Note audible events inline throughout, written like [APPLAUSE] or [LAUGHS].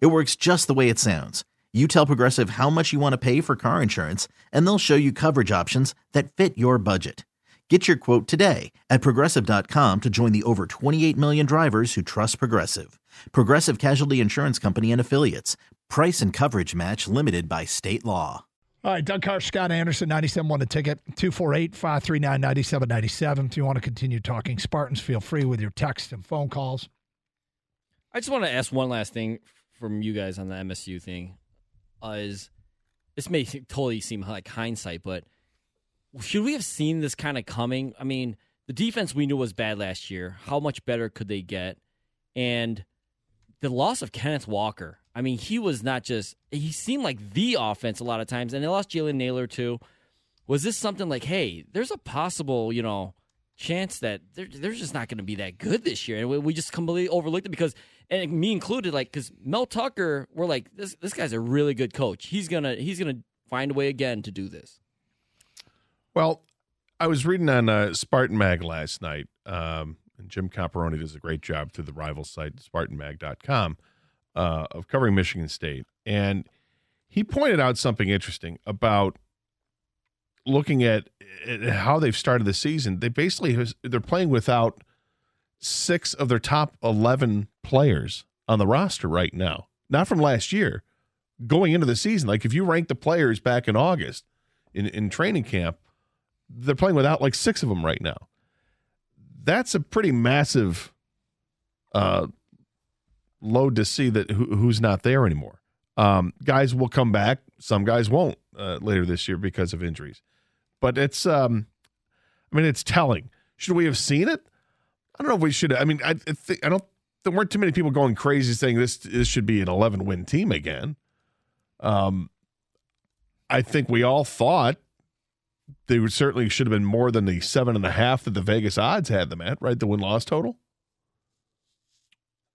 It works just the way it sounds. You tell Progressive how much you want to pay for car insurance, and they'll show you coverage options that fit your budget. Get your quote today at progressive.com to join the over 28 million drivers who trust Progressive. Progressive Casualty Insurance Company and Affiliates. Price and coverage match limited by state law. All right, Doug Karsch, Scott Anderson, 97 won the ticket, 248 539 9797. If you want to continue talking Spartans, feel free with your text and phone calls. I just want to ask one last thing from you guys on the MSU thing. Uh, is this may totally seem like hindsight, but should we have seen this kind of coming? I mean, the defense we knew was bad last year. How much better could they get? And the loss of Kenneth Walker. I mean, he was not just, he seemed like the offense a lot of times, and they lost Jalen Nailor too. Was this something like, hey, there's a possible, you know, chance that they're, they're just not going to be that good this year? And we, we just completely overlooked it because, and me included, like, because Mel Tucker, we're like, this, this guy's a really good coach. He's going to, he's going to find a way again to do this. Well, I was reading on uh, Spartan Mag last night, um, and Jim Comparoni does a great job through the rival site, SpartanMag.com, uh, of covering Michigan State. And he pointed out something interesting about looking at, how they've started the season. They basically they're playing without six of their top 11 players on the roster right now. Not from last year, going into the season. Like if you rank the players back in August in, in training camp, they're playing without like six of them right now. That's a pretty massive uh, load to see that who, who's not there anymore. Um, guys will come back. Some guys won't uh, later this year because of injuries. But it's, um, I mean, it's telling. Should we have seen it? I don't know if we should. I mean, I, think, I don't. There weren't too many people going crazy saying this this should be an 11 win team again. Um, I think we all thought they would certainly should have been more than the seven and a half that the Vegas odds had them at, right? The win loss total.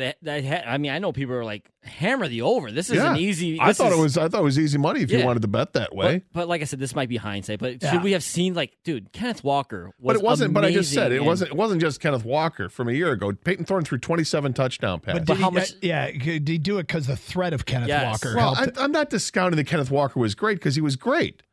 That, that I mean, I know people are like hammer the over. This is Yeah. an easy. I this thought is- it was. I thought it was easy money if you wanted to bet that way. But, but like I said, this might be hindsight. But Yeah. should we have seen like, dude, Kenneth Walker? Was but it wasn't. But I just said amazing it and- wasn't. It wasn't just Kenneth Walker from a year ago. Payton Thorne threw twenty-seven touchdown passes. But But how he, much- uh, yeah, did he do it because the threat of Kenneth Yes. Walker well, helped? I, I'm not discounting that Kenneth Walker was great because he was great,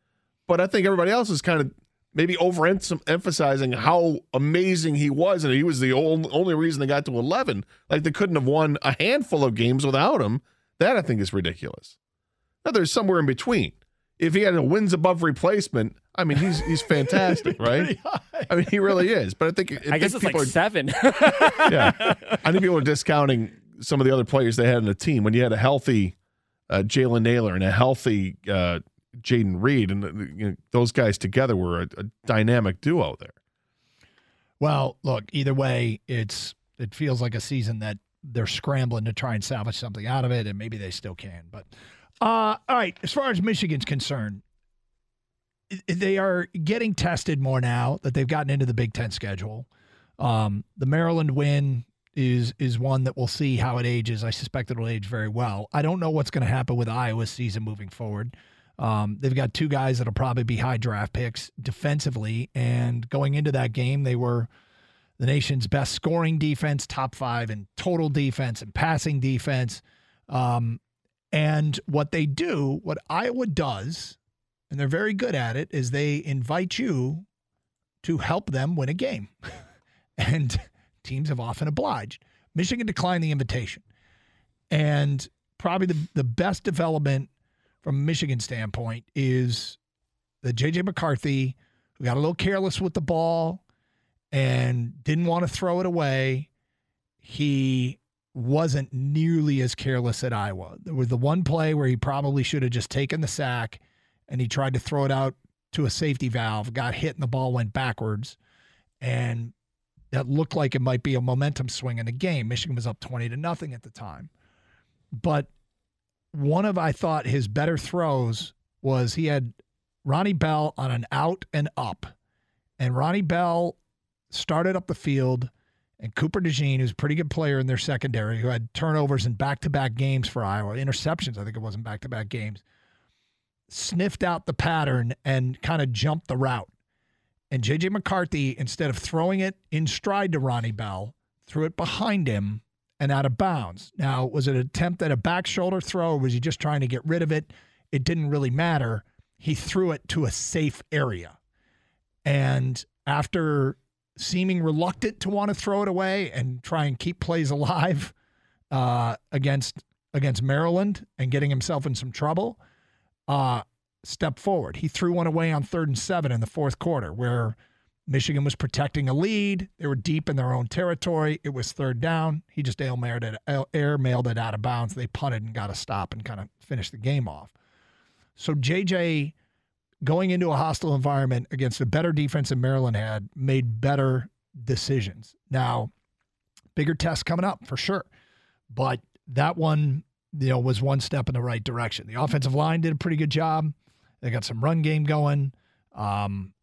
but I think everybody else is kind of maybe overemphasizing how amazing he was, and he was the ol- only reason they got to eleven. Like they couldn't have won a handful of games without him. That I think is ridiculous. Now there's somewhere in between. If he had a wins above replacement, I mean he's he's fantastic, [LAUGHS] right? I mean he really is. But I think I guess it's like are, seven. [LAUGHS] yeah. I think people are discounting some of the other players they had in the team. When you had a healthy uh, Jalen Nailor and a healthy uh, Jayden Reed, and uh, you know, those guys together were a, a dynamic duo there. Well, look, either way, it's it feels like a season that they're scrambling to try and salvage something out of it, and maybe they still can. But uh, all right, as far as Michigan's concerned, they are getting tested more now that they've gotten into the Big Ten schedule. Um, the Maryland win is is one that we'll see how it ages. I suspect it'll age very well. I don't know what's going to happen with Iowa's season moving forward. Um, they've got two guys that'll probably be high draft picks defensively, and going into that game, they were the nation's best scoring defense, top five in total defense and passing defense. Um, and what they do, what Iowa does, and they're very good at it, is they invite you to help them win a game. [LAUGHS] and teams have often obliged. Michigan declined the invitation. And probably the, the best development from Michigan standpoint is the JJ McCarthy, who got a little careless with the ball and didn't want to throw it away. He wasn't nearly as careless at Iowa. There was the one play where he probably should have just taken the sack and he tried to throw it out to a safety valve, got hit, and the ball went backwards. And that looked like it might be a momentum swing in the game. Michigan was up 20 to nothing at the time. But one of I thought his better throws was he had Ronnie Bell on an out and up, and Ronnie Bell started up the field, and Cooper DeJean, who's a pretty good player in their secondary, who had turnovers in back-to-back games for Iowa, interceptions, I think it was in back-to-back games, sniffed out the pattern and kind of jumped the route. And JJ McCarthy, instead of throwing it in stride to Ronnie Bell, threw it behind him and out of bounds. Now, was it an attempt at a back shoulder throw or was he just trying to get rid of it? It didn't really matter. He threw it to a safe area. And after seeming reluctant to want to throw it away and try and keep plays alive [LAUGHS] uh, against against Maryland and getting himself in some trouble, uh, step forward. He threw one away on third and seven in the fourth quarter where Michigan was protecting a lead. They were deep in their own territory. It was third down. He just air mailed it, air mailed it out of bounds. They punted and got a stop and kind of finished the game off. So JJ going into a hostile environment against a better defense than Maryland had made better decisions. Now, bigger test coming up for sure. But that one, you know, was one step in the right direction. The offensive line did a pretty good job. They got some run game going. Um,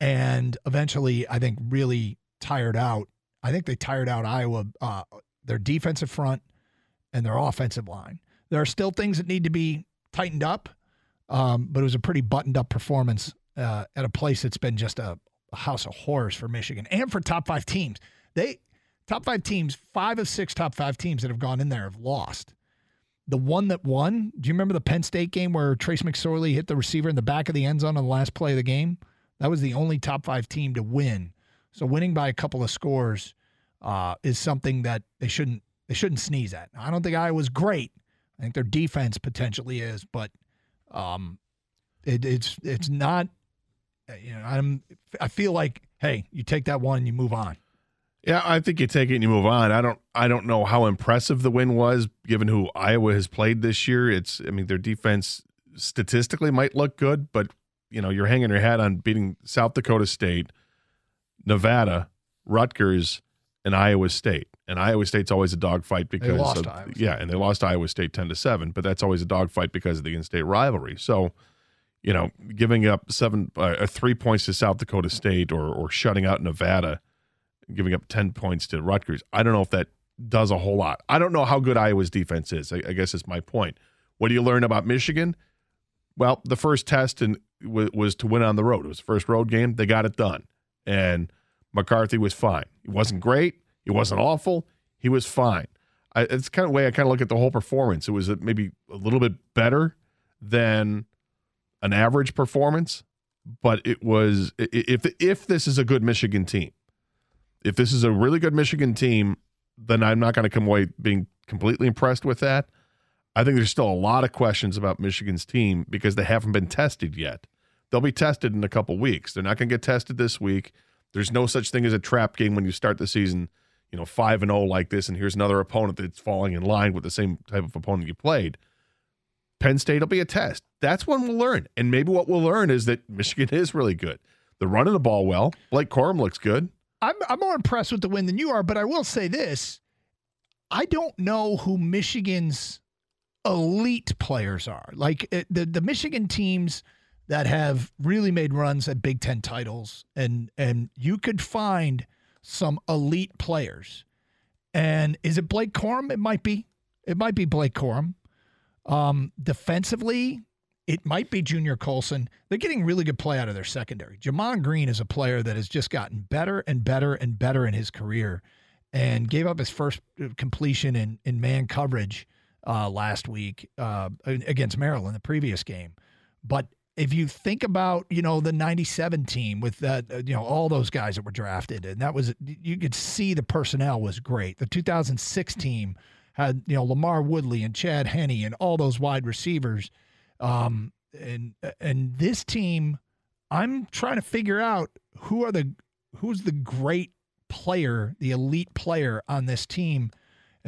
and eventually, I think, really tired out. I think they tired out Iowa, uh, their defensive front and their offensive line. There are still things that need to be tightened up, um, but it was a pretty buttoned up performance uh, at a place that's been just a, a house of horrors for Michigan and for top five teams. They top five teams, five of six top five teams that have gone in there have lost. The one that won, do you remember the Penn State game where Trace McSorley hit the receiver in the back of the end zone on the last play of the game? That was the only top five team to win. So winning by a couple of scores uh, is something that they shouldn't they shouldn't sneeze at. I don't think Iowa's great. I think their defense potentially is, but um, it, it's it's not. You know, I'm. I feel like, hey, you take that one, and you move on. Yeah, I think you take it and you move on. I don't I don't know how impressive the win was given who Iowa has played this year. It's I mean their defense statistically might look good, but you know, you're hanging your hat on beating South Dakota State, Nevada, Rutgers, and Iowa State. And Iowa State's always a dogfight because of, yeah, and they lost Iowa State 10 to 7, but that's always a dogfight because of the in-state rivalry. So, you know, giving up seven uh, 3 points to South Dakota State or or shutting out Nevada giving up 10 points to Rutgers. I don't know if that does a whole lot. I don't know how good Iowa's defense is. I, I guess is my point. What do you learn about Michigan? Well, the first test and was to win on the road. It was the first road game. They got it done, and McCarthy was fine. He wasn't great. He wasn't awful. He was fine. I, it's kind of way I kind of look at the whole performance. It was maybe a little bit better than an average performance, but it was if if this is a good Michigan team, if this is a really good Michigan team, then I'm not going to come away being completely impressed with that. I think there's still a lot of questions about Michigan's team because they haven't been tested yet. They'll be tested in a couple weeks. They're not going to get tested this week. There's no such thing as a trap game when you start the season, you know, 5 and 0 like this and here's another opponent that's falling in line with the same type of opponent you played. Penn State will be a test. That's when we'll learn. And maybe what we'll learn is that [LAUGHS] Michigan is really good. They're running the ball well. Blake Corum looks good. I'm I'm more impressed with the win than you are, but I will say this: I don't know who Michigan's elite players are. Like it, the the Michigan teams that have really made runs at Big Ten titles, and and you could find some elite players. And is it Blake Corum? It might be. It might be Blake Corum. Um, defensively, it might be Junior Colson. They're getting really good play out of their secondary. Gemon Green is a player that has just gotten better and better and better in his career and gave up his first uh, completion in, in man coverage uh, last week uh, against Maryland, the previous game. But if you think about, you know, the 97 team with that, uh, you know, all those guys that were drafted, and that was, you could see the personnel was great. The 2006 team had, you know, LaMarr Woodley and Chad Henne and all those wide receivers – um, and and this team, I'm trying to figure out who are the who's the great player, the elite player on this team.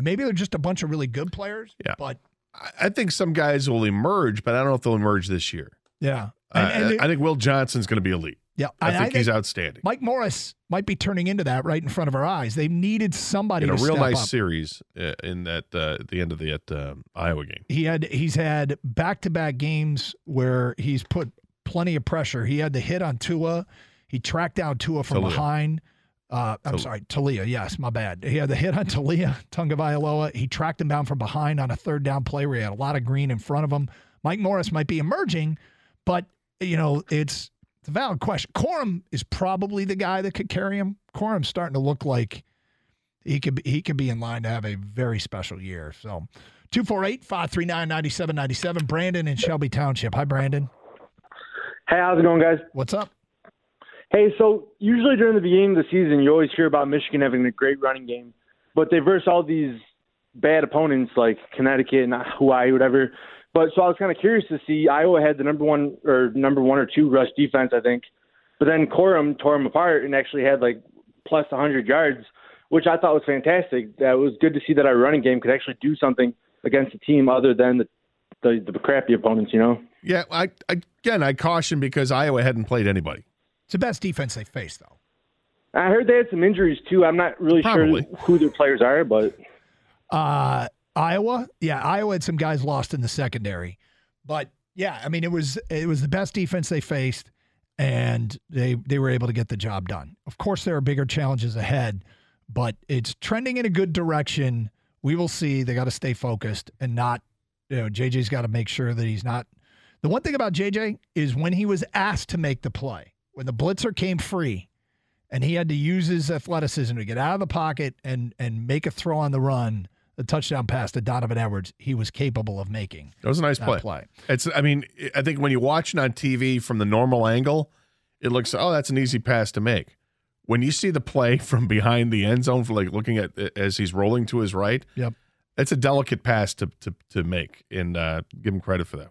And maybe they're just a bunch of really good players. Yeah. But I think some guys will emerge, but I don't know if they'll emerge this year. Yeah. And, and I, I think Will Johnson's going to be elite. Yeah, I think he's outstanding. Mike Morris might be turning into that right in front of our eyes. They needed somebody In a real nice up. series uh, in that uh, at the end of the at, uh, Iowa game. He had he's had back to back games where he's put plenty of pressure. He had the hit on Tua. He tracked down Tua from behind. Uh, I'm Tal- sorry, Taulia. Yes, my bad. He had the hit on Taulia [LAUGHS] Tagovailoa. He tracked him down from behind on a third down play where he had a lot of green in front of him. Mike Morris might be emerging, but you know it's it's a valid question. Corum is probably the guy that could carry him. Corum's starting to look like he could be, he could be in line to have a very special year. So 248-539-9797. Brandon in Shelby Township. Hi, Brandon. Hey, how's it going, guys? What's up? Hey, so usually during the beginning of the season, you always hear about Michigan having a great running game, but they verse all these bad opponents like Connecticut and Hawaii, whatever. But so I was kind of curious to see Iowa had the number one or number one or two rush defense, I think, but then Corum tore them apart and actually had like plus 100 yards, which I thought was fantastic. That was good to see that our running game could actually do something against a team other than the the, the crappy opponents, you know. Yeah, I, I again I caution because Iowa hadn't played anybody. It's the best defense they faced, though. I heard they had some injuries too. I'm not really Probably. sure who their players are, but Uh, Iowa, yeah, Iowa had some guys lost in the secondary, but yeah, I mean it was it was the best defense they faced, and they they were able to get the job done. Of course, there are bigger challenges ahead, but it's trending in a good direction. We will see. They got to stay focused and not, you know, JJ's got to make sure that he's not. The one thing about JJ is when he was asked to make the play, when the blitzer came free, and he had to use his athleticism to get out of the pocket and and make a throw on the run, the touchdown pass to Donovan Edwards, he was capable of making That was a nice play. play. It's I mean I think when you watch it on TV from the normal angle, it looks oh that's an easy pass to make. When you see the play [LAUGHS] from behind the end zone, for like looking at as he's rolling to his right, Yep. it's a delicate pass to to, to make, and uh, give him credit for that.